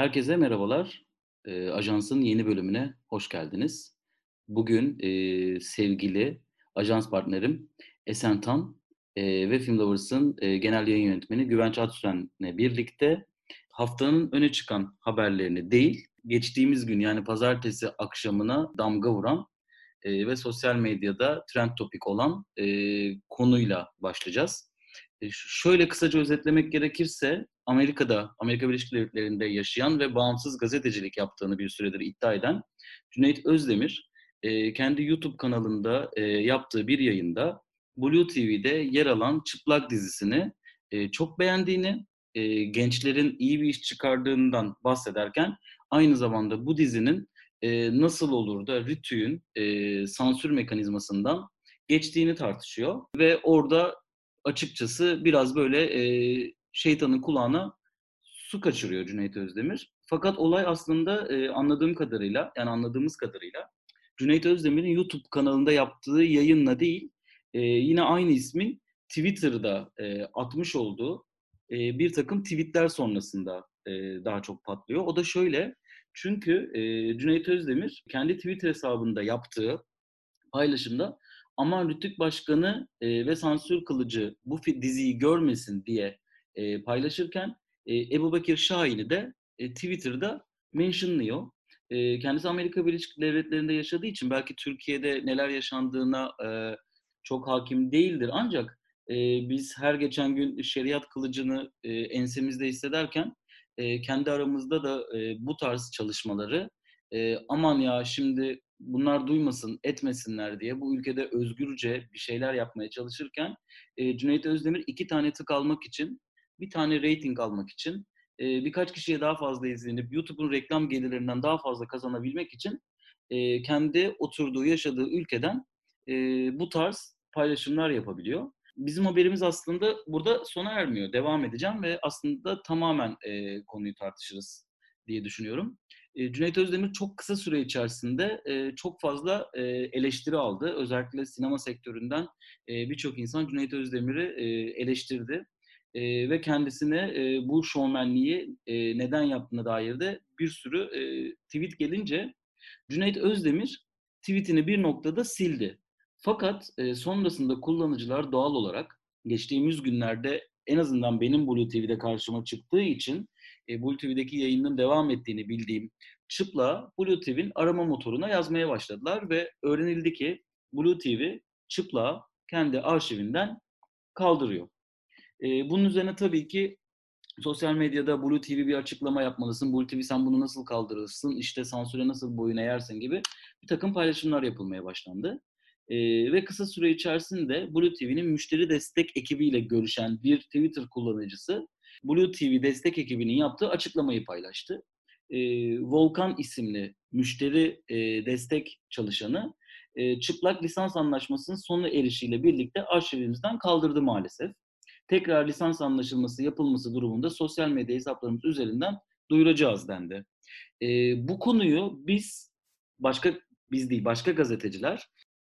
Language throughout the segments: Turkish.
Herkese merhabalar. Eee, ajansın yeni bölümüne hoş geldiniz. Bugün, eee, sevgili ajans partnerim Esen Tan, eee, ve Filmlovers'ın, eee, genel yayın yönetmeni Güvenç Aksüren'le birlikte haftanın öne çıkan haberlerini değil, geçtiğimiz gün yani pazartesi akşamına damga vuran, eee, ve sosyal medyada trend topic olan, eee, konuyla başlayacağız. Ş şöyle kısaca özetlemek gerekirse Amerika'da, Amerika Birleşik Devletleri'nde yaşayan ve bağımsız gazetecilik yaptığını bir süredir iddia eden Cüneyt Özdemir, eee, kendi YouTube kanalında, eee, yaptığı bir yayında Blue TV'de yer alan Çıplak dizisini, eee, çok beğendiğini, gençlerin iyi bir iş çıkardığından bahsederken aynı zamanda bu dizinin, nasıl olur da Rütük'ün, eee, sansür mekanizmasından geçtiğini tartışıyor ve orada açıkçası biraz böyle, eee, şeytanın kulağına su kaçırıyor Cüneyt Özdemir. Fakat olay aslında, eee, anladığım kadarıyla, yani anladığımız kadarıyla Cüneyt Özdemir'in YouTube kanalında yaptığı yayınla değil, eee, yine aynı ismin Twitter'da, eee, atmış olduğu, eee, birtakım tweet'ler sonrasında, eee, daha çok patlıyor. O da şöyle: Çünkü, eee, Cüneyt Özdemir kendi Twitter hesabında yaptığı paylaşımda "Aman Rütük Başkanı, eee, ve sansür kılıcı bu diziyi görmesin." diye, eee, paylaşırken, eee, Ebubekir Şahin'i de, eee, Twitter'da mentionlıyor. Eee, kendisi Amerika Birleşik Devletleri'nde yaşadığı için belki Türkiye'de neler yaşandığına, eee, çok hâkim değildir ancak, eee, biz her geçen gün şeriat kılıcını, eee, ensemizde hissederken, eee, kendi aramızda da, eee, bu tarz çalışmaları, eee, "Aman ya, şimdi bunlar duymasın, etmesinler." diye bu ülkede özgürce bir şeyler yapmaya çalışırken, eee, Cüneyt Özdemir 2 tane tık almak için, 1 tane reyting almak için, eee, birkaç kişiye daha fazla izlenip YouTube'un reklam gelirlerinden daha fazla kazanabilmek için, eee, kendi oturduğu, yaşadığı ülkeden, eee, bu tarz paylaşımlar yapabiliyor. Bizim haberimiz aslında burada sona ermiyor. Devam edeceğim ve aslında tamamen, eee, konuyu tartışırız diye düşünüyorum. Eee, Cüneyt Özdemir çok kısa süre içerisinde, eee, çok fazla, eee, eleştiri aldı. Özellikle sinema sektöründen, eee, birçok insan Cüneyt Özdemir'i, eee, eleştirdi, eee, ve kendisine, eee, bu şovmenliği, eee, neden yaptığına dair de bir sürü, eee, tweet gelince Cüneyt Özdemir tweet'ini bir noktada sildi. Fakat, eee, sonrasında kullanıcılar doğal olarak geçtiğimiz günlerde en azından benim Blue TV'de karşıma çıktığı için, eee, Blue TV'deki yayının devam ettiğini bildiğim Çıplak'ı Blue TV'nin arama motoruna yazmaya başladılar ve öğrenildi ki Blue TV Çıplak'ı kendi arşivinden kaldırıyor. Eee, bunun üzerine tabii ki sosyal medyada "Blue TV bir açıklama yapmalısın, Blue TV sen bunu nasıl kaldırırsın, işte sansüre nasıl boyun eğersin?" gibi birtakım paylaşımlar yapılmaya başlandı. Eee, ve kısa süre içerisinde Blue TV'nin müşteri destek ekibiyle görüşen bir Twitter kullanıcısı, Blue TV destek ekibinin yaptığı açıklamayı paylaştı. Eee, Volkan isimli müşteri, eee, destek çalışanı, eee, çıplak lisans anlaşmasının sona erişiyle birlikte arşivimizden kaldırdı maalesef. Tekrar lisans anlaşılması yapılması durumunda sosyal medya hesaplarımız üzerinden duyuracağız dendi. Eee, bu konuyu biz, başka biz değil, başka gazeteciler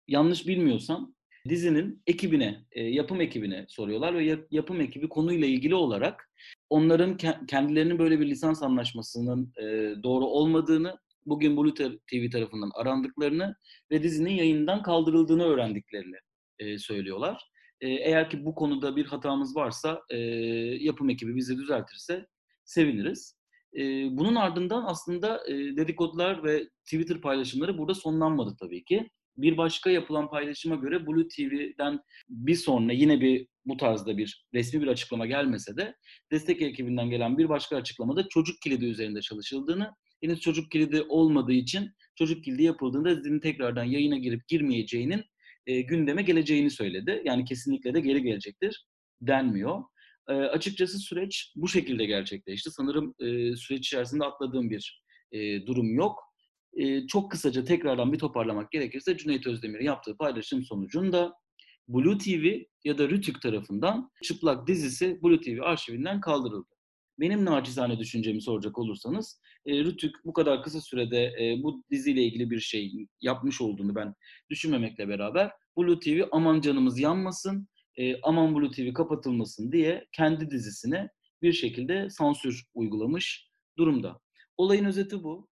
yanlış bilmiyorsam dizinin ekibine, eee, yapım ekibine soruyorlar ve yap yapım ekibi konuyla ilgili olarak onların ke kendilerinin böyle bir lisans anlaşmasının, eee, doğru olmadığını, bugün Blue TV tarafından arandıklarını ve dizinin yayından kaldırıldığını öğrendiklerini, eee, söylüyorlar. Eğer ki bu konuda bir hatamız varsa, yapım ekibi bizi düzeltirse seviniriz. Bunun ardından aslında, eee, dedikodular ve Twitter paylaşımları burada sonlanmadı tabii ki. Bir başka yapılan paylaşıma göre Blue TV'den bir sonra yine bir bu tarzda bir resmî bir açıklama gelmese de destek ekibinden gelen bir başka açıklamada çocuk kilidi üzerinde çalışıldığını, henüz çocuk kilidi olmadığı için çocuk kilidi yapıldığında dizinin tekrardan yayına girip girmeyeceğinin, eee, gündeme geleceğini söyledi. Yani kesinlikle de geri gelecektir denmiyor. Eee, açıkçası süreç bu şekilde gerçekleşti. Sanırım, eee, süreç içerisinde atladığım bir, eee, durum yok. Eee, çok kısaca tekrardan bir toparlamak gerekirse Cüneyt Özdemir'in yaptığı paylaşım sonucunda Blue TV ya da Rütük tarafından Çıplak dizisi Blue TV arşivinden kaldırıldı. Benim nacizane düşüncemi soracak olursanız, eee, Rütük bu kadar kısa sürede, eee, bu diziyle ilgili bir şey yapmış olduğunu ben düşünmemekle beraber Blue TV "Aman canımız yanmasın, eee, aman Blue TV kapatılmasın." diye kendi dizisine bir şekilde sansür uygulamış durumda. Olayın özeti bu.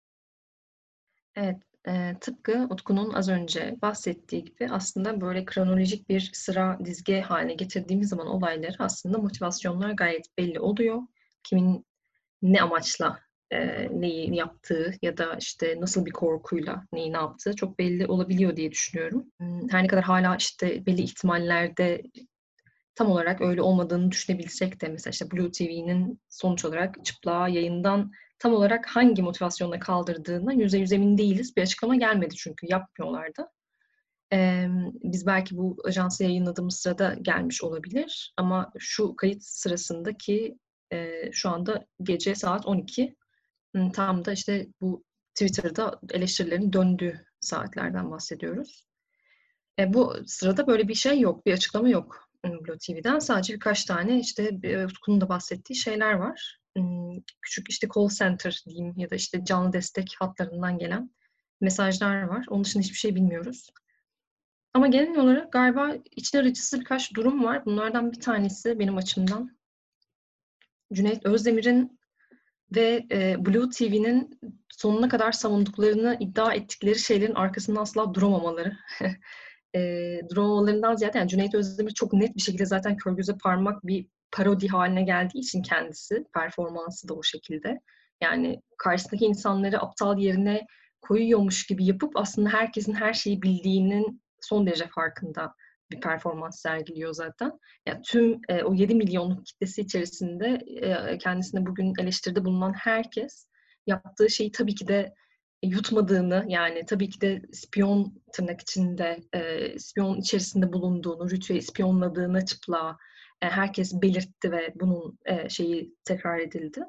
Evet, eee, tıpkı Utku'nun az önce bahsettiği gibi aslında böyle kronolojik bir sıra dizge hâline getirdiğimiz zaman olayları aslında motivasyonlar gayet belli oluyor. Kimin ne amaçla, eee, neyi yaptığı ya da, işte, nasıl bir korkuyla neyi ne yaptığı çok belli olabiliyor diye düşünüyorum. Imm, her ne kadar hâlâ, işte, belli ihtimallerde tam olarak öyle olmadığını düşünebilsek de mesela, işte, Blue TV'nin sonuç olarak Çıplak'ı yayından tam olarak hangi motivasyonla kaldırdığına %100 emin değiliz. Bir açıklama gelmedi çünkü yapmıyorlar da. Emm, biz belki bu ajansı yayınladığımız sırada gelmiş olabilir ama şu kayıt sırasında eee, şu anda gece saat 12. Imm, tam da, işte, bu Twitter'da eleştirilerin döndüğü saatlerden bahsediyoruz. E, bu sırada böyle bir şey yok, bir açıklama yok, ımm, Blue TV'den. Sadece birkaç tane, işte, eee, Utku'nun da bahsettiği şeyler var. Imm, küçük, işte, call center diyeyim ya da, işte, canlı destek hatlarından gelen mesajlar var. Onun dışında hiçbir şey bilmiyoruz. Ama genel olarak galiba içler acısı birkaç durum var. Bunlardan bir tanesi benim açımdan Cüneyt Özdemir'in ve, eee, Blue TV'nin sonuna kadar savunduklarını iddia ettikleri şeylerin arkasında asla duramamaları. Eee, duramamalarından ziyade yani Cüneyt Özdemir çok net bir şekilde zaten kör göze parmak bir parodi hâline geldiği için kendisi, performansı da o şekilde. Yani karşısındaki insanları aptal yerine koyuyormuş gibi yapıp aslında herkesin her şeyi bildiğinin son derece farkında bir performans sergiliyor zaten. Ya, tüm, eee, o 7 milyonluk kitlesi içerisinde, eee, kendisine bugün eleştiride bulunan herkes yaptığı şeyi tabii ki de yutmadığını, yani tabii ki de "spiyon" tırnak içinde, eee, spiyon içerisinde bulunduğunu, Rütü'yü ispiyonladığını Çıplak'a, eee, herkes belirtti ve bunun, eee, şeyi tekrar edildi,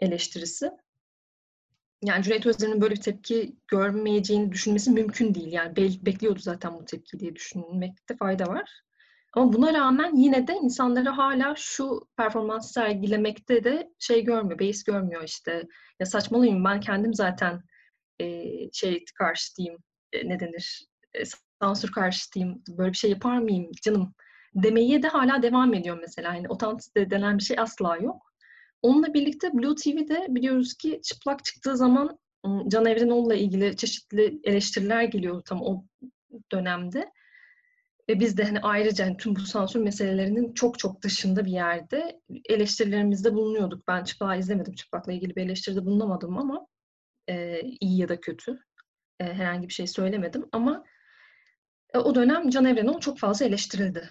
eleştirisi. Yani Cüneyt Özdemir'in böyle bir tepki görmeyeceğini düşünmesi mümkün değil. Yani bel bekliyordu zaten bu tepkiyi diye düşünmekte fayda var. Ama buna rağmen yine de insanları hâlâ şu performansı sergilemekte de şey görmüyor, beis görmüyor, işte. "Ya, saçmalamayın, ben kendim zaten, eee, şey karşıtıyım, eee, ne denir, eee, sansür karşıtıyım, böyle bir şey yapar mıyım canım?" demeye de hâlâ devam ediyor mesela. Hani otantisite denen bir şey asla yok. Onunla birlikte Blue TV'de biliyoruz ki Çıplak çıktığı zaman, Can Evrenoğlu'la ilgili çeşitli eleştiriler geliyordu tam o dönemde. Ve biz de, hani, ayrıca, hani, tüm bu sansür meselelerinin çok çok dışında bir yerde eleştirilerimizde bulunuyorduk. Ben Çıplak'ı izlemedim, Çıplak'la ilgili bir eleştiride bulunamadım ama, eee, iyi ya da kötü, eee, herhangi bir şey söylemedim ama, eee, o dönem Can Evrenoğlu çok fazla eleştirildi,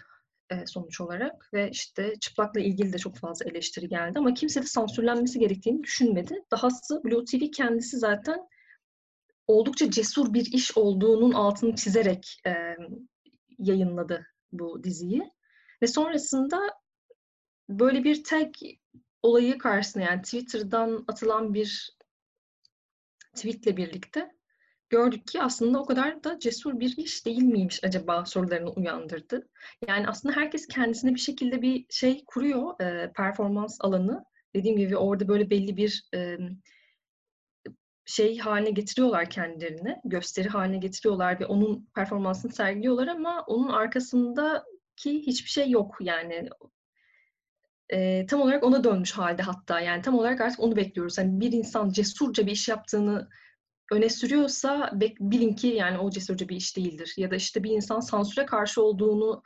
sonuç olarak ve, işte, Çıplak'la ilgili de çok fazla eleştiri geldi ama kimse de sansürlenmesi gerektiğini düşünmedi. Dahası Blue TV kendisi zaten oldukça cesur bir iş olduğunun altını çizerek, emm, yayınladı bu diziyi ve sonrasında böyle bir tag olayı karşısında, yani Twitter'dan atılan bir tweet'le birlikte gördük ki aslında o kadar da cesur bir iş değil miymiş acaba sorularını uyandırdı. Yani aslında herkes kendisine bir şekilde bir şey kuruyor, eee, performans alanı. Dediğim gibi orada böyle belli bir, emm, şey hâline getiriyorlar kendilerini, gösteri hâline getiriyorlar ve onun performansını sergiliyorlar ama onun arkasındaki hiçbir şey yok yani. Eee, tam olarak ona dönmüş hâlde hatta. Yani tam olarak artık onu bekliyoruz. Hani bir insan cesurca bir iş yaptığını öne sürüyorsa bilin ki yani o cesurca bir iş değildir. Ya da, işte, bir insan sansüre karşı olduğunu,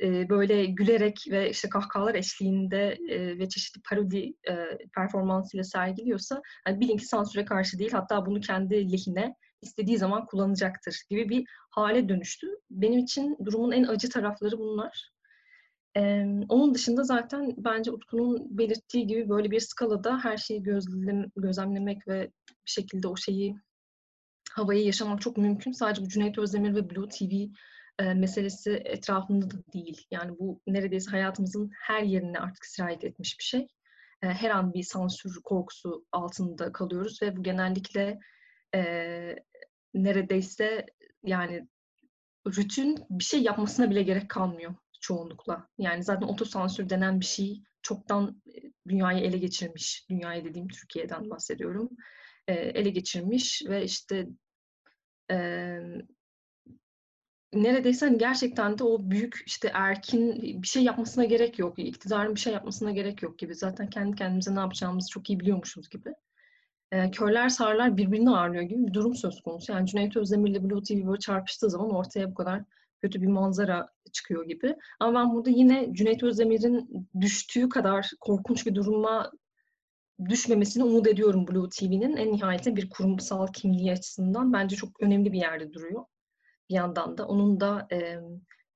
eee, böyle gülerek ve, işte, kahkahalar eşliğinde, eee, ve çeşitli parodi, eee, performansıyla sergiliyorsa, hani, bilin ki sansüre karşı değil, hatta bunu kendi lehine istediği zaman kullanacaktır gibi bir hâle dönüştü. Benim için durumun en acı tarafları bunlar. Emm, onun dışında zaten bence Utku'nun belirttiği gibi böyle bir skalada her şeyi gözlem gözlemlemek ve bir şekilde o şeyi, havayı yaşamak çok mümkün. Sadece bu Cüneyt Özdemir ve Blue TV, eee, meselesi etrafında da değil. Yani bu neredeyse hayatımızın her yerine artık sirayet etmiş bir şey. Eee, her an bir sansür korkusu altında kalıyoruz ve bu genellikle, eee, neredeyse yani Rütü'nün bir şey yapmasına bile gerek kalmıyor çoğunlukla. Yani zaten otosansür denen bir şey çoktan, eee, dünyayı ele geçirmiş. Dünyayı dediğim Türkiye'den bahsediyorum. Eee, ele geçirmiş ve, işte, emm, neredeyse, hani, gerçekten de o büyük, işte, erkin bir şey yapmasına gerek yok. İktidarın bir şey yapmasına gerek yok gibi. Zaten kendi kendimize ne yapacağımızı çok iyi biliyormuşuz gibi. eee, körler sağırlar birbirini ağırlıyor gibi bir durum söz konusu. Yani Cüneyt Özdemir'le Blue TV böyle çarpıştığı zaman ortaya bu kadar kötü bir manzara çıkıyor gibi. Ama ben burada yine Cüneyt Özdemir'in düştüğü kadar korkunç bir duruma düşmemesini umut ediyorum Blue TV'nin. En nihayetinde bir kurumsal kimliği açısından bence çok önemli bir yerde duruyor. Bir yandan da onun da e,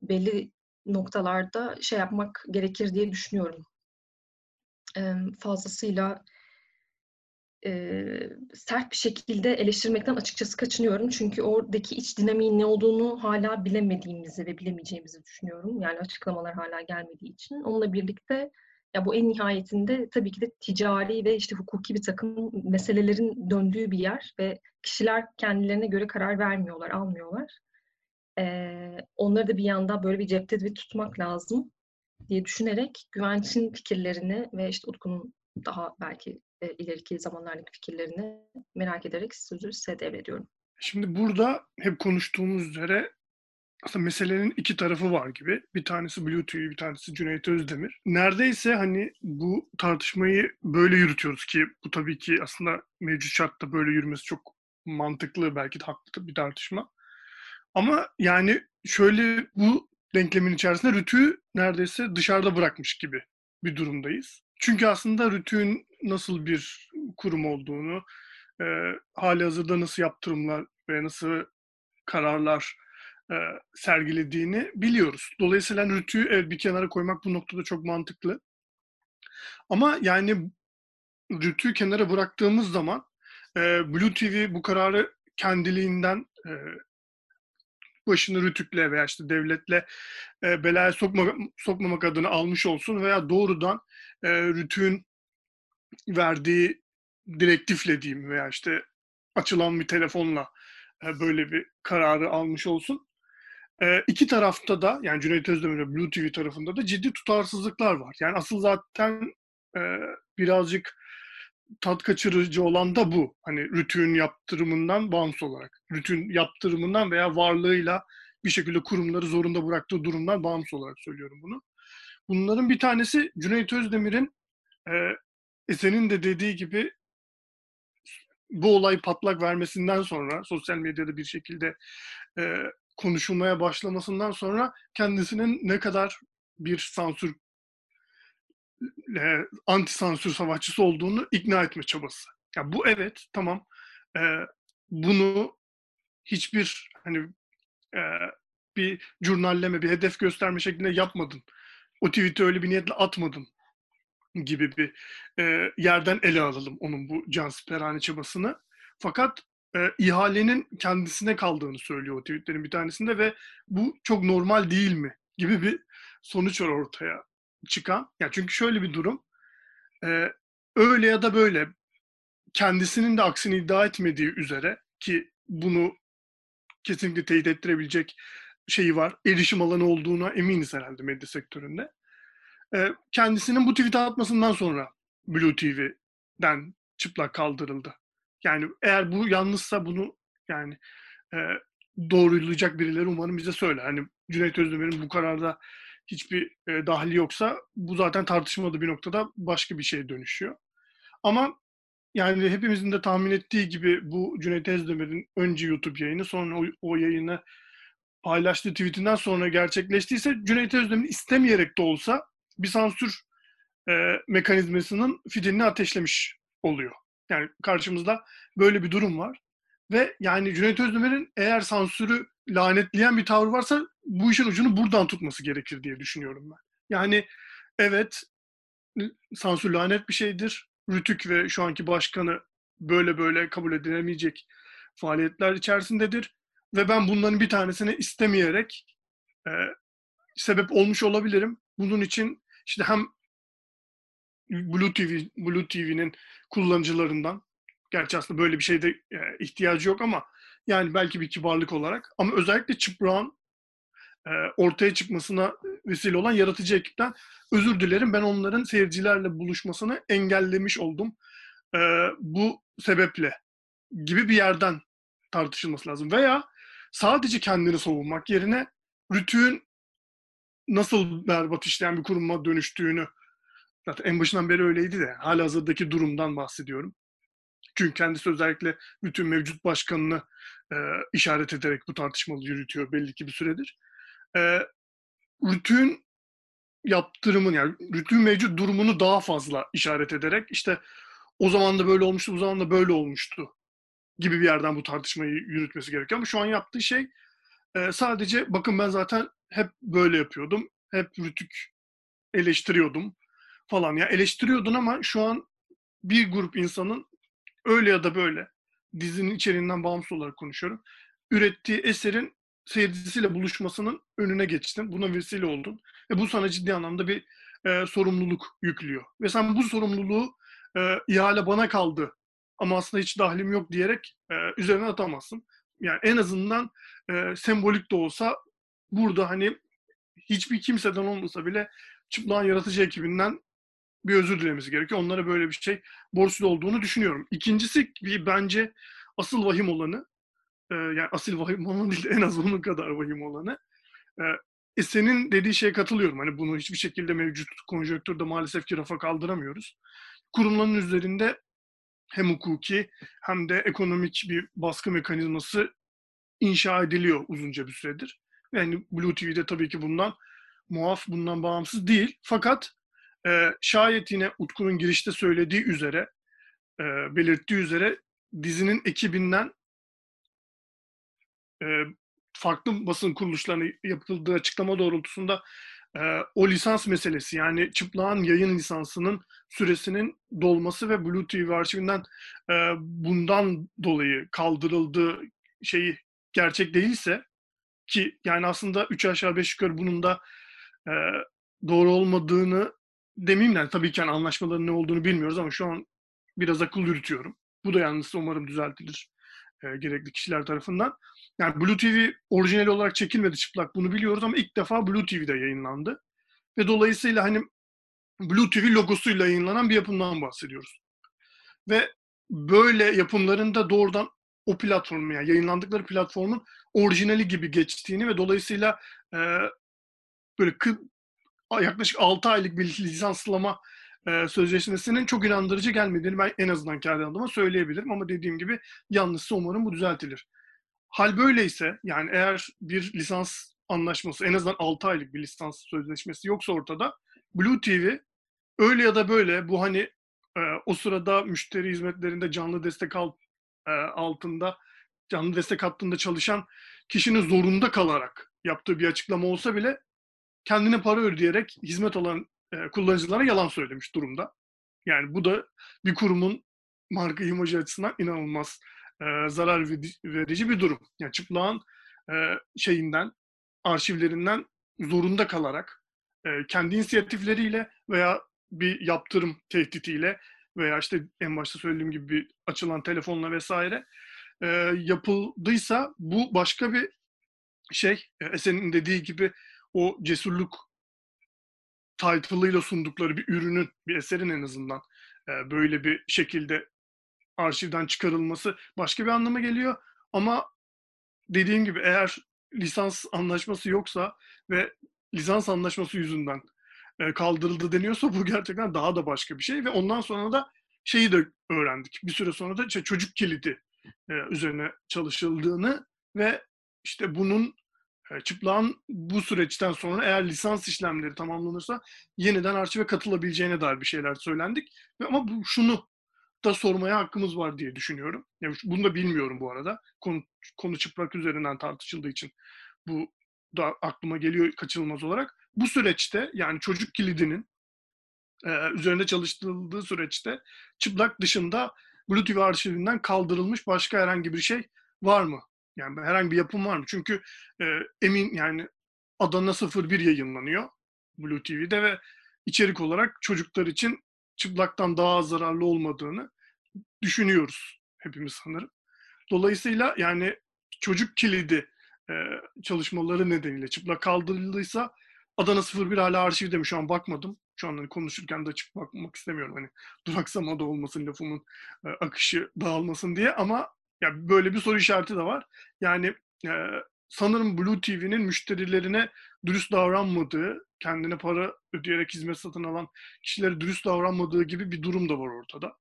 belli noktalarda şey yapmak gerekir diye düşünüyorum. E, fazlasıyla e, sert bir şekilde eleştirmekten açıkçası kaçınıyorum. Çünkü oradaki iç dinamiğin ne olduğunu hala bilemediğimizi ve bilemeyeceğimizi düşünüyorum. Yani açıklamalar hala gelmediği için. Onunla birlikte ya bu en nihayetinde tabii ki de ticari ve işte hukuki bir takım meselelerin döndüğü bir yer ve kişiler kendilerine göre karar vermiyorlar, almıyorlar. Ee, onları da bir yanda böyle bir cepte bir tutmak lazım diye düşünerek Güvenç'in fikirlerini ve işte Utku'nun daha belki e, ileriki zamanlardaki fikirlerini merak ederek sözü size devrediyorum. Şimdi burada hep konuştuğumuz üzere aslında meselenin iki tarafı var gibi. Bir tanesi Blue TV, bir tanesi Cüneyt Özdemir. Neredeyse hani bu tartışmayı böyle yürütüyoruz ki bu tabii ki aslında mevcut şartta böyle yürümesi çok mantıklı, belki de haklı bir tartışma. Ama yani şöyle bu denklemin içerisinde Rütü'yü neredeyse dışarıda bırakmış gibi bir durumdayız. Çünkü aslında Rütü'nün nasıl bir kurum olduğunu, e, hali hazırda nasıl yaptırımlar ve nasıl kararlar e, sergilediğini biliyoruz. Dolayısıyla Rütü'yü evet, bir kenara koymak bu noktada çok mantıklı. Ama yani Rütü'yü kenara bıraktığımız zaman e, Blue TV bu kararı kendiliğinden e, başını rütükle veya işte devletle e, belaya sokma, sokmamak adına almış olsun veya doğrudan e, rütüğün verdiği direktifle diyeyim veya işte açılan bir telefonla e, böyle bir kararı almış olsun. E, iki tarafta da yani Cüneyt Özdemir ve Blue TV tarafında da ciddi tutarsızlıklar var. Yani asıl zaten e, birazcık tat kaçırıcı olan da bu. Hani rütün yaptırımından bağımsız olarak. Rütün yaptırımından veya varlığıyla bir şekilde kurumları zorunda bıraktığı durumdan bağımsız olarak söylüyorum bunu. Bunların bir tanesi Cüneyt Özdemir'in e, senin de dediği gibi bu olay patlak vermesinden sonra sosyal medyada bir şekilde e, konuşulmaya başlamasından sonra kendisinin ne kadar bir sansür e, anti sansür savaşçısı olduğunu ikna etme çabası. Ya bu evet tamam e, bunu hiçbir hani e, bir jurnalleme, bir hedef gösterme şeklinde yapmadın. O tweet'i öyle bir niyetle atmadın gibi bir e, yerden ele alalım onun bu cansiperhane çabasını. Fakat e, ihalenin kendisine kaldığını söylüyor o tweetlerin bir tanesinde ve bu çok normal değil mi gibi bir sonuç var ortaya çıkan. Ya çünkü şöyle bir durum. E, öyle ya da böyle kendisinin de aksini iddia etmediği üzere ki bunu kesinlikle teyit ettirebilecek şeyi var. Erişim alanı olduğuna eminiz herhalde medya sektöründe. E, kendisinin bu tweet'i atmasından sonra Blue TV'den çıplak kaldırıldı. Yani eğer bu yanlışsa bunu yani e, doğrulayacak birileri umarım bize söyler. Hani Cüneyt Özdemir'in bu kararda hiçbir e, dahili yoksa bu zaten tartışmalı bir noktada başka bir şeye dönüşüyor. Ama yani hepimizin de tahmin ettiği gibi bu Cüneyt Özdemir'in önce YouTube yayını sonra o, o yayını paylaştığı tweetinden sonra gerçekleştiyse Cüneyt Özdemir istemeyerek de olsa bir sansür e, mekanizmasının fitilini ateşlemiş oluyor. Yani karşımızda böyle bir durum var. Ve yani Cüneyt Özdemir'in eğer sansürü lanetleyen bir tavır varsa bu işin ucunu buradan tutması gerekir diye düşünüyorum ben. Yani evet sansür lanet bir şeydir. Rütük ve şu anki başkanı böyle böyle kabul edilemeyecek faaliyetler içerisindedir. Ve ben bunların bir tanesini istemeyerek e, sebep olmuş olabilirim. Bunun için işte hem Blue TV, Blue TV'nin kullanıcılarından gerçi aslında böyle bir şeyde e, ihtiyacı yok ama yani belki bir kibarlık olarak ama özellikle çıprağın e, ortaya çıkmasına vesile olan yaratıcı ekipten özür dilerim. Ben onların seyircilerle buluşmasını engellemiş oldum. E, bu sebeple gibi bir yerden tartışılması lazım. Veya sadece kendini savunmak yerine Rütü'nün nasıl berbat işleyen bir kuruma dönüştüğünü zaten en başından beri öyleydi de hala hazırdaki durumdan bahsediyorum. Çünkü kendisi özellikle bütün mevcut başkanını e, işaret ederek bu tartışmaları yürütüyor belli ki bir süredir. E, Rütü'nün yaptırımın yani Rütü'nün mevcut durumunu daha fazla işaret ederek işte o zaman da böyle olmuştu, bu zaman da böyle olmuştu gibi bir yerden bu tartışmayı yürütmesi gerekiyor. Ama şu an yaptığı şey e, sadece bakın ben zaten hep böyle yapıyordum. Hep Rütük eleştiriyordum falan. Ya eleştiriyordun ama şu an bir grup insanın öyle ya da böyle dizinin içeriğinden bağımsız olarak konuşuyorum. Ürettiği eserin seyircisiyle buluşmasının önüne geçtin. Buna vesile oldun. Ve bu sana ciddi anlamda bir e, sorumluluk yüklüyor. Ve sen bu sorumluluğu e, ihale bana kaldı ama aslında hiç dahlim yok diyerek e, üzerine atamazsın. Yani en azından e, sembolik de olsa burada hani hiçbir kimseden olmasa bile çıplağın yaratıcı ekibinden bir özür dilemesi gerekiyor. Onlara böyle bir şey borçlu olduğunu düşünüyorum. İkincisi bir bence asıl vahim olanı e, yani asıl vahim olanı değil en az onun kadar vahim olanı e, e, senin dediği şeye katılıyorum. Hani bunu hiçbir şekilde mevcut konjonktürde maalesef ki rafa kaldıramıyoruz. Kurumların üzerinde hem hukuki hem de ekonomik bir baskı mekanizması inşa ediliyor uzunca bir süredir. Yani Blue TV'de tabii ki bundan muaf, bundan bağımsız değil. Fakat e, şayet yine Utku'nun girişte söylediği üzere, e, belirttiği üzere dizinin ekibinden e, farklı basın kuruluşlarına yapıldığı açıklama doğrultusunda e, o lisans meselesi yani çıplağın yayın lisansının süresinin dolması ve Blue TV arşivinden e, bundan dolayı kaldırıldığı şeyi gerçek değilse ki yani aslında 3 aşağı 5 yukarı bunun da e, doğru olmadığını demeyeyim yani tabii ki yani anlaşmaların ne olduğunu bilmiyoruz ama şu an biraz akıl yürütüyorum. Bu da yalnız umarım düzeltilir e, gerekli kişiler tarafından. Yani Blue TV orijinal olarak çekilmedi çıplak bunu biliyoruz ama ilk defa Blue TV'de yayınlandı. Ve dolayısıyla hani Blue TV logosuyla yayınlanan bir yapımdan bahsediyoruz. Ve böyle yapımların da doğrudan o platformun yani yayınlandıkları platformun orijinali gibi geçtiğini ve dolayısıyla e, böyle kı, yaklaşık 6 aylık bir lisanslama e, sözleşmesinin çok inandırıcı gelmediğini ben en azından kendi adıma söyleyebilirim. Ama dediğim gibi yanlışsa umarım bu düzeltilir. Hal böyleyse yani eğer bir lisans anlaşması en azından 6 aylık bir lisans sözleşmesi yoksa ortada Blue TV öyle ya da böyle bu hani e, o sırada müşteri hizmetlerinde canlı destek alt, e, altında canlı destek hattında çalışan kişinin zorunda kalarak yaptığı bir açıklama olsa bile kendine para ödeyerek hizmet alan kullanıcılara yalan söylemiş durumda. Yani bu da bir kurumun marka imajı açısından inanılmaz e, zarar verici bir durum. Yani çıplağın e, şeyinden, arşivlerinden zorunda kalarak e, kendi inisiyatifleriyle veya bir yaptırım tehditiyle veya işte en başta söylediğim gibi bir açılan telefonla vesaire e, yapıldıysa bu başka bir şey. E, Esen'in dediği gibi o cesurluk title'ıyla sundukları bir ürünün, bir eserin en azından e, böyle bir şekilde arşivden çıkarılması başka bir anlama geliyor. Ama dediğim gibi eğer lisans anlaşması yoksa ve lisans anlaşması yüzünden e, kaldırıldı deniyorsa bu gerçekten daha da başka bir şey ve ondan sonra da şeyi de öğrendik. Bir süre sonra da işte çocuk kilidi e, üzerine çalışıldığını ve işte bunun çıplağın bu süreçten sonra eğer lisans işlemleri tamamlanırsa yeniden arşive katılabileceğine dair bir şeyler söylendik. Ama bu, şunu da sormaya hakkımız var diye düşünüyorum. Yani bunu da bilmiyorum bu arada. Konu, konu çıplak üzerinden tartışıldığı için bu da aklıma geliyor kaçınılmaz olarak. Bu süreçte yani çocuk kilidinin e, üzerinde çalıştırıldığı süreçte çıplak dışında Bluetooth arşivinden kaldırılmış başka herhangi bir şey var mı? Yani herhangi bir yapım var mı? Çünkü e, emin yani Adana 01 yayınlanıyor Blue TV'de ve içerik olarak çocuklar için çıplaktan daha zararlı olmadığını düşünüyoruz hepimiz sanırım. Dolayısıyla yani çocuk kilidi e, çalışmaları nedeniyle çıplak kaldırıldıysa Adana 01 hala arşivde mi? Şu an bakmadım. Şu an hani konuşurken de açıp bakmak istemiyorum. Hani duraksama da olmasın lafımın e, akışı dağılmasın diye ama ya böyle bir soru işareti de var. Yani e, sanırım Blue TV'nin müşterilerine dürüst davranmadığı, kendine para ödeyerek hizmet satın alan kişilere dürüst davranmadığı gibi bir durum da var ortada.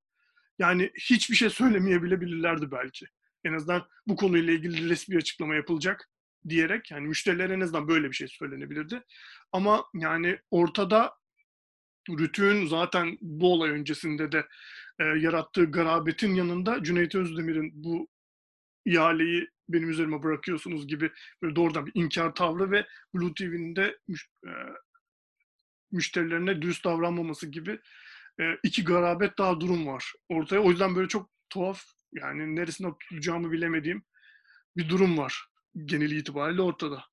yani hiçbir şey söylemeyebilirlerdi belki. En azından bu konuyla ilgili resmi açıklama yapılacak diyerek yani müşterilere en azından böyle bir şey söylenebilirdi. Ama yani ortada Rütü'nün zaten bu olay öncesinde de e, yarattığı garabetin yanında Cüneyt Özdemir'in bu ihaleyi benim üzerime bırakıyorsunuz gibi böyle doğrudan bir inkar tavrı ve Blue TV'nin de müş, e, müşterilerine düz davranmaması gibi e, iki garabet daha durum var ortaya. O yüzden böyle çok tuhaf yani neresinden tutacağımı bilemediğim bir durum var genel itibariyle ortada.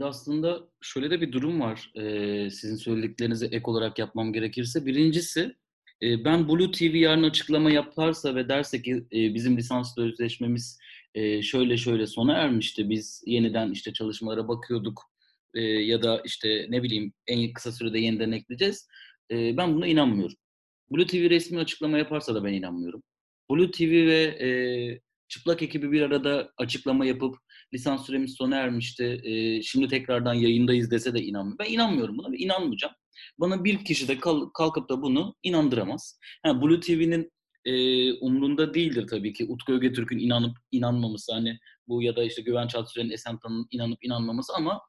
Aslında şöyle de bir durum var. Ee, sizin söylediklerinize ek olarak yapmam gerekirse. Birincisi e, ben Blue TV yarın açıklama yaparsa ve derse ki e, bizim lisans sözleşmemiz e, şöyle şöyle sona ermişti. Biz yeniden işte çalışmalara bakıyorduk e, ya da işte ne bileyim en kısa sürede yeniden ekleyeceğiz. E, ben buna inanmıyorum. Blue TV resmi açıklama yaparsa da ben inanmıyorum. Blue TV ve Çıplak ekibi bir arada açıklama yapıp lisans süremiz sona ermişti, şimdi tekrardan yayındayız dese de inanmıyorum. Ben inanmıyorum buna ve inanmayacağım. Bana bir kişi de kalkıp da bunu inandıramaz. Yani Blue TV'nin e, umrunda değildir tabii ki Utku Ögetürk'ün inanıp inanmaması hani bu ya da işte Güven Çatsüren'in Esentan'ın inanıp inanmaması ama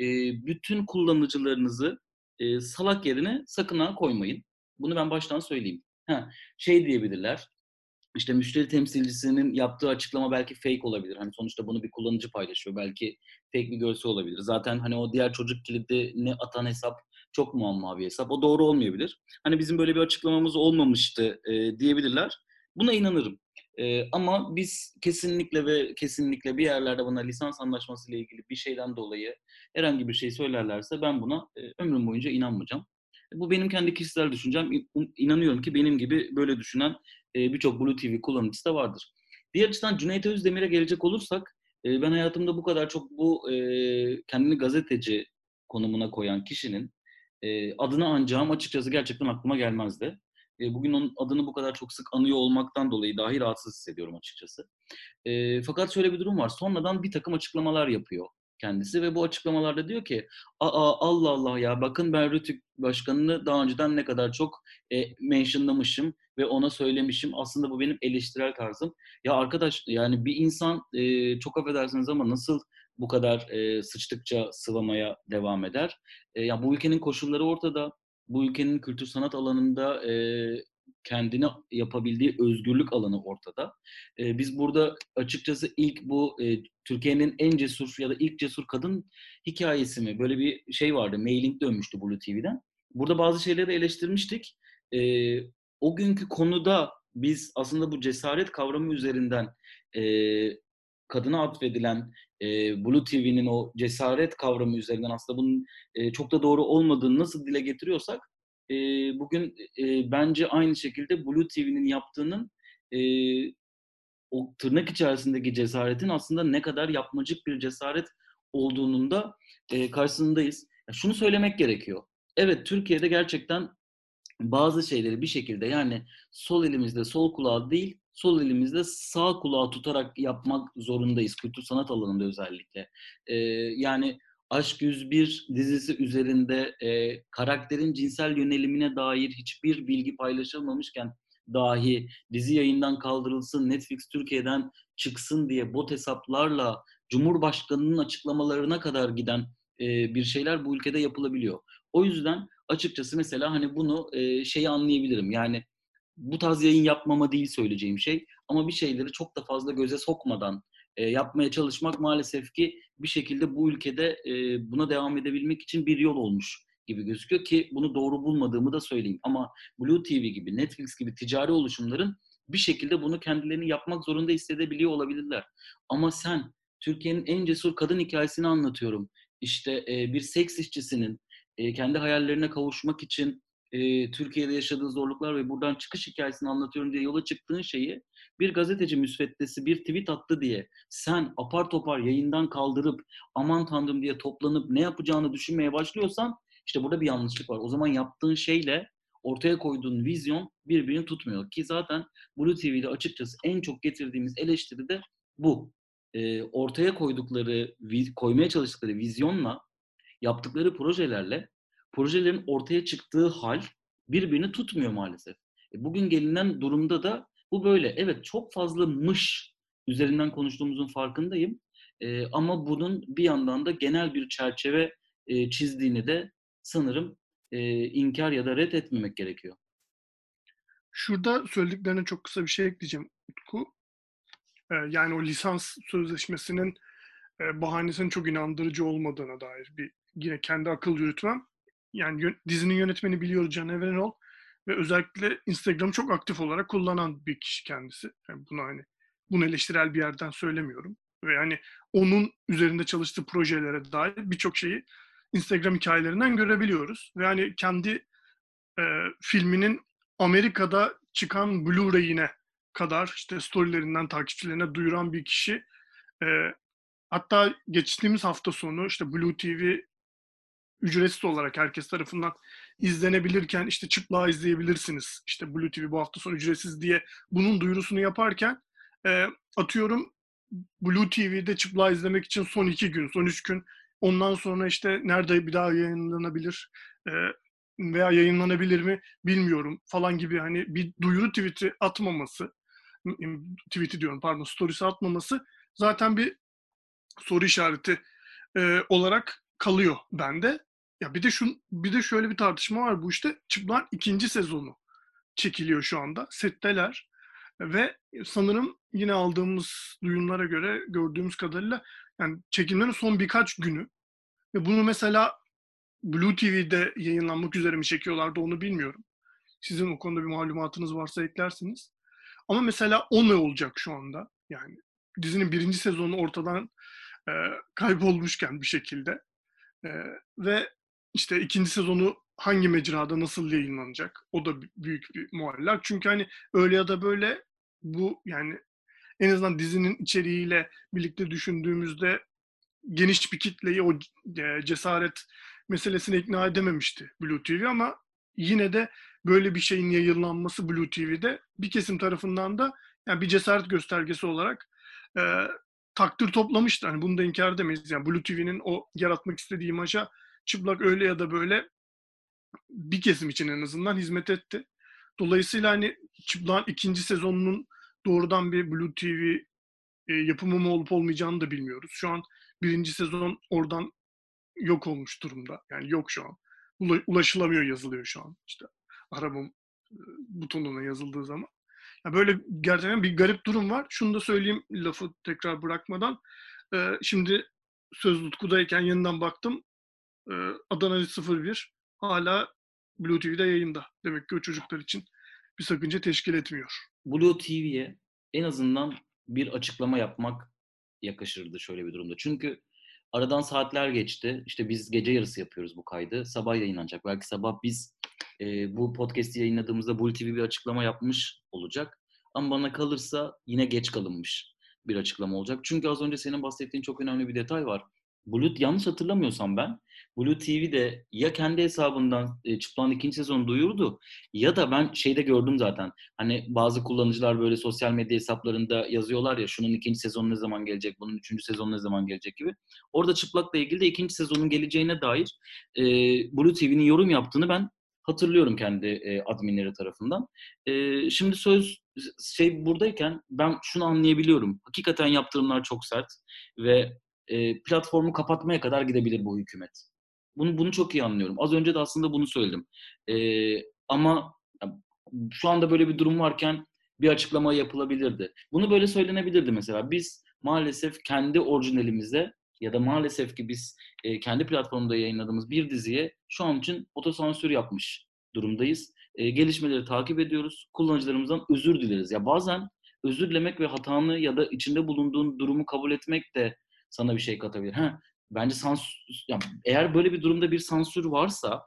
e, bütün kullanıcılarınızı e, salak yerine sakın ha koymayın. Bunu ben baştan söyleyeyim. Ha, şey diyebilirler, işte müşteri temsilcisinin yaptığı açıklama belki fake olabilir. Hani sonuçta bunu bir kullanıcı paylaşıyor. Belki fake bir görsel olabilir. Zaten hani o diğer çocuk kilidini atan hesap çok muamma bir hesap. O doğru olmayabilir. Hani bizim böyle bir açıklamamız olmamıştı e, diyebilirler. Buna inanırım. E, ama biz kesinlikle ve kesinlikle bir yerlerde bana lisans anlaşması ile ilgili bir şeyden dolayı herhangi bir şey söylerlerse ben buna e, ömrüm boyunca inanmayacağım. Bu benim kendi kişisel düşüncem. İnanıyorum ki benim gibi böyle düşünen e, birçok Blue TV kullanıcısı da vardır. Diğer açıdan Cüneyt Özdemir'e gelecek olursak e, ben hayatımda bu kadar çok bu e, kendini gazeteci konumuna koyan kişinin e, adını ancağım açıkçası gerçekten aklıma gelmezdi. E, bugün onun adını bu kadar çok sık anıyor olmaktan dolayı dahi rahatsız hissediyorum açıkçası. E, fakat şöyle bir durum var. Sonradan bir takım açıklamalar yapıyor kendisi ve bu açıklamalarda diyor ki Aa, Allah Allah ya bakın ben Rütük Başkanı'nı daha önceden ne kadar çok e, mentionlamışım ve ona söylemişim. Aslında bu benim eleştirel tarzım. Ya arkadaş yani bir insan e, çok affedersiniz ama nasıl bu kadar e, sıçtıkça sıvamaya devam eder? E, ya bu ülkenin koşulları ortada. Bu ülkenin kültür sanat alanında e, kendini yapabildiği özgürlük alanı ortada. E, biz burada açıkçası ilk bu e, Türkiye'nin en cesur ya da ilk cesur kadın hikayesi mi? Böyle bir şey vardı. Mailing dönmüştü Blue TV'den. Burada bazı şeyleri eleştirmiştik. E, o günkü konuda biz aslında bu cesaret kavramı üzerinden e, kadına atfedilen e, Blue TV'nin o cesaret kavramı üzerinden aslında bunun e, çok da doğru olmadığını nasıl dile getiriyorsak e, bugün e, bence aynı şekilde Blue TV'nin yaptığının e, o tırnak içerisindeki cesaretin aslında ne kadar yapmacık bir cesaret olduğunun da e, karşısındayız. Şunu söylemek gerekiyor. Evet Türkiye'de gerçekten bazı şeyleri bir şekilde yani sol elimizde sol kulağı değil sol elimizde sağ kulağı tutarak yapmak zorundayız kültür sanat alanında özellikle. Ee, yani Aşk 101 dizisi üzerinde e, karakterin cinsel yönelimine dair hiçbir bilgi paylaşılmamışken dahi dizi yayından kaldırılsın, Netflix Türkiye'den çıksın diye bot hesaplarla Cumhurbaşkanı'nın açıklamalarına kadar giden e, bir şeyler bu ülkede yapılabiliyor. O yüzden açıkçası mesela hani bunu e, şeyi anlayabilirim. Yani bu tarz yayın yapmama değil söyleyeceğim şey ama bir şeyleri çok da fazla göze sokmadan e, yapmaya çalışmak maalesef ki bir şekilde bu ülkede e, buna devam edebilmek için bir yol olmuş gibi gözüküyor ki bunu doğru bulmadığımı da söyleyeyim. Ama Blue TV gibi, Netflix gibi ticari oluşumların bir şekilde bunu kendilerini yapmak zorunda hissedebiliyor olabilirler. Ama sen Türkiye'nin en cesur kadın hikayesini anlatıyorum. İşte e, bir seks işçisinin e, kendi hayallerine kavuşmak için e, Türkiye'de yaşadığı zorluklar ve buradan çıkış hikayesini anlatıyorum diye yola çıktığın şeyi bir gazeteci müsveddesi bir tweet attı diye sen apar topar yayından kaldırıp aman tanrım diye toplanıp ne yapacağını düşünmeye başlıyorsan işte burada bir yanlışlık var. O zaman yaptığın şeyle ortaya koyduğun vizyon birbirini tutmuyor. Ki zaten Blue TV'de açıkçası en çok getirdiğimiz eleştiri de bu. E, ortaya koydukları, koymaya çalıştıkları vizyonla, yaptıkları projelerle projelerin ortaya çıktığı hal birbirini tutmuyor maalesef. E, bugün gelinen durumda da bu böyle. Evet çok fazla mış üzerinden konuştuğumuzun farkındayım. E, ama bunun bir yandan da genel bir çerçeve e, çizdiğini de sanırım e, inkar ya da red etmemek gerekiyor. Şurada söylediklerine çok kısa bir şey ekleyeceğim Utku. Ee, yani o lisans sözleşmesinin e, bahanesinin çok inandırıcı olmadığına dair bir yine kendi akıl yürütmem. Yani yön, dizinin yönetmeni biliyoruz Can Evrenol ve özellikle Instagram'ı çok aktif olarak kullanan bir kişi kendisi. Yani bunu hani bunu eleştirel bir yerden söylemiyorum. Ve yani onun üzerinde çalıştığı projelere dair birçok şeyi Instagram hikayelerinden görebiliyoruz. Ve hani kendi e, filminin Amerika'da çıkan Blu-ray'ine kadar işte storylerinden takipçilerine duyuran bir kişi. E, hatta geçtiğimiz hafta sonu işte Blue TV ücretsiz olarak herkes tarafından izlenebilirken işte çıplığa izleyebilirsiniz. İşte Blue TV bu hafta sonu ücretsiz diye bunun duyurusunu yaparken e, atıyorum Blue TV'de çıplığa izlemek için son iki gün, son üç gün ondan sonra işte nerede bir daha yayınlanabilir e, veya yayınlanabilir mi bilmiyorum falan gibi hani bir duyuru tweet'i atmaması tweet'i diyorum pardon storiesi atmaması zaten bir soru işareti e, olarak kalıyor bende. Ya bir de şu bir de şöyle bir tartışma var bu işte çıplak ikinci sezonu çekiliyor şu anda. Setteler ve sanırım yine aldığımız duyumlara göre gördüğümüz kadarıyla yani çekimlerin son birkaç günü ve bunu mesela Blue TV'de yayınlanmak üzere mi çekiyorlardı onu bilmiyorum. Sizin o konuda bir malumatınız varsa eklersiniz. Ama mesela o ne olacak şu anda? Yani dizinin birinci sezonu ortadan e, kaybolmuşken bir şekilde e, ve işte ikinci sezonu hangi mecrada nasıl yayınlanacak? O da büyük bir muallak. Çünkü hani öyle ya da böyle bu yani en azından dizinin içeriğiyle birlikte düşündüğümüzde geniş bir kitleyi o cesaret meselesine ikna edememişti Blue TV ama yine de böyle bir şeyin yayınlanması Blue TV'de bir kesim tarafından da yani bir cesaret göstergesi olarak e, takdir toplamıştı. Hani bunu da inkar edemeyiz. Yani Blue TV'nin o yaratmak istediği imaja çıplak öyle ya da böyle bir kesim için en azından hizmet etti. Dolayısıyla hani çıplağın ikinci sezonunun doğrudan bir Blue TV e, yapımı mı olup olmayacağını da bilmiyoruz. Şu an birinci sezon oradan yok olmuş durumda. Yani yok şu an. Ulaşılamıyor yazılıyor şu an. İşte arama e, butonuna yazıldığı zaman. Böyle gerçekten bir garip durum var. Şunu da söyleyeyim lafı tekrar bırakmadan. Ee, şimdi söz Utku'dayken yeniden baktım. Ee, Adana 01 hala Blue TV'de yayında. Demek ki o çocuklar için bir sakınca teşkil etmiyor. Blue TV'ye en azından bir açıklama yapmak yakışırdı şöyle bir durumda. Çünkü aradan saatler geçti. İşte biz gece yarısı yapıyoruz bu kaydı. Sabah yayınlanacak. Belki sabah biz e, bu podcast'i yayınladığımızda Blue TV bir açıklama yapmış olacak. Ama bana kalırsa yine geç kalınmış bir açıklama olacak. Çünkü az önce senin bahsettiğin çok önemli bir detay var. Blue, yanlış hatırlamıyorsam ben Blue TV'de ya kendi hesabından e, çıplan ikinci sezonu duyurdu ya da ben şeyde gördüm zaten. Hani bazı kullanıcılar böyle sosyal medya hesaplarında yazıyorlar ya şunun ikinci sezonu ne zaman gelecek, bunun üçüncü sezonu ne zaman gelecek gibi. Orada çıplakla ilgili de ikinci sezonun geleceğine dair e, Blue TV'nin yorum yaptığını ben hatırlıyorum kendi e, adminleri tarafından. E, şimdi söz şey buradayken ben şunu anlayabiliyorum. Hakikaten yaptırımlar çok sert ve e, platformu kapatmaya kadar gidebilir bu hükümet. Bunu bunu çok iyi anlıyorum. Az önce de aslında bunu söyledim. E, ama şu anda böyle bir durum varken bir açıklama yapılabilirdi. Bunu böyle söylenebilirdi mesela. Biz maalesef kendi orijinalimize ya da maalesef ki biz e, kendi platformda yayınladığımız bir diziye şu an için otosansür yapmış durumdayız. E, gelişmeleri takip ediyoruz. Kullanıcılarımızdan özür dileriz. Ya bazen özür dilemek ve hatanı ya da içinde bulunduğun durumu kabul etmek de sana bir şey katabilir. Ha, bence sansür, yani eğer böyle bir durumda bir sansür varsa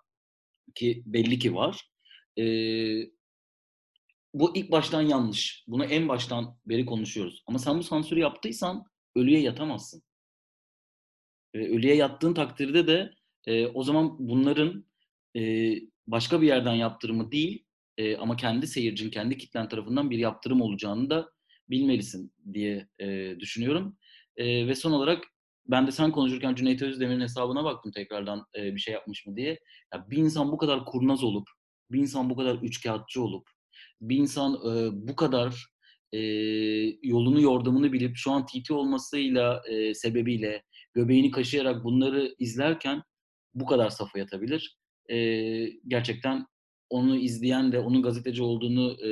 ki belli ki var. E, bu ilk baştan yanlış. Bunu en baştan beri konuşuyoruz. Ama sen bu sansürü yaptıysan ölüye yatamazsın. E, ölüye yattığın takdirde de e, o zaman bunların e, başka bir yerden yaptırımı değil e, ama kendi seyircin, kendi kitlen tarafından bir yaptırım olacağını da bilmelisin diye e, düşünüyorum. E, ve son olarak ben de sen konuşurken Cüneyt Özdemir'in hesabına baktım tekrardan e, bir şey yapmış mı diye. Ya bir insan bu kadar kurnaz olup, bir insan bu kadar üçkağıtçı olup, bir insan e, bu kadar e, yolunu yordamını bilip şu an TT olmasıyla e, sebebiyle göbeğini kaşıyarak bunları izlerken bu kadar safa yatabilir. E, gerçekten onu izleyen de onun gazeteci olduğunu e,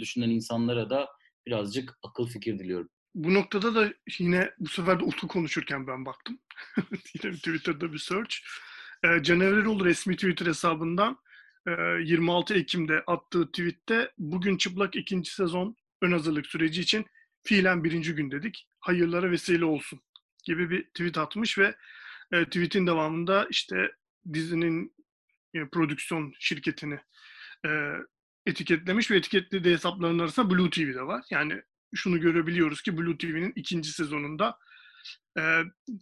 düşünen insanlara da birazcık akıl fikir diliyorum. Bu noktada da yine bu sefer de Utku konuşurken ben baktım. yine Twitter'da bir search. E, Can Evreroğlu resmi Twitter hesabından e, 26 Ekim'de attığı tweette bugün çıplak ikinci sezon ön hazırlık süreci için fiilen birinci gün dedik. Hayırlara vesile olsun gibi bir tweet atmış ve e, tweetin devamında işte dizinin e, prodüksiyon şirketini e, etiketlemiş ve etiketlediği hesapların arasında Blue TV'de var. Yani şunu görebiliyoruz ki Blue TV'nin ikinci sezonunda e,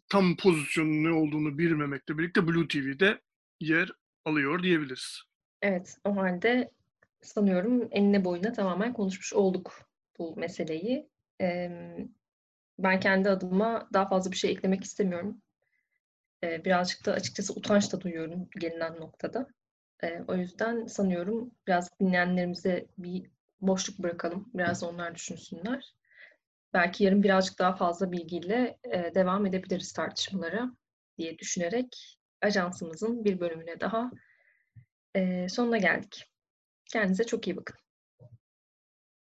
tam pozisyonun ne olduğunu bilmemekle birlikte Blue TV'de yer alıyor diyebiliriz. Evet, o halde sanıyorum enine boyuna tamamen konuşmuş olduk bu meseleyi. Ee, ben kendi adıma daha fazla bir şey eklemek istemiyorum. Ee, birazcık da açıkçası utanç da duyuyorum gelinen noktada. Ee, o yüzden sanıyorum biraz dinleyenlerimize bir boşluk bırakalım. Biraz onlar düşünsünler. Belki yarın birazcık daha fazla bilgiyle e, devam edebiliriz tartışmalara diye düşünerek ajansımızın bir bölümüne daha e, sonuna geldik. Kendinize çok iyi bakın.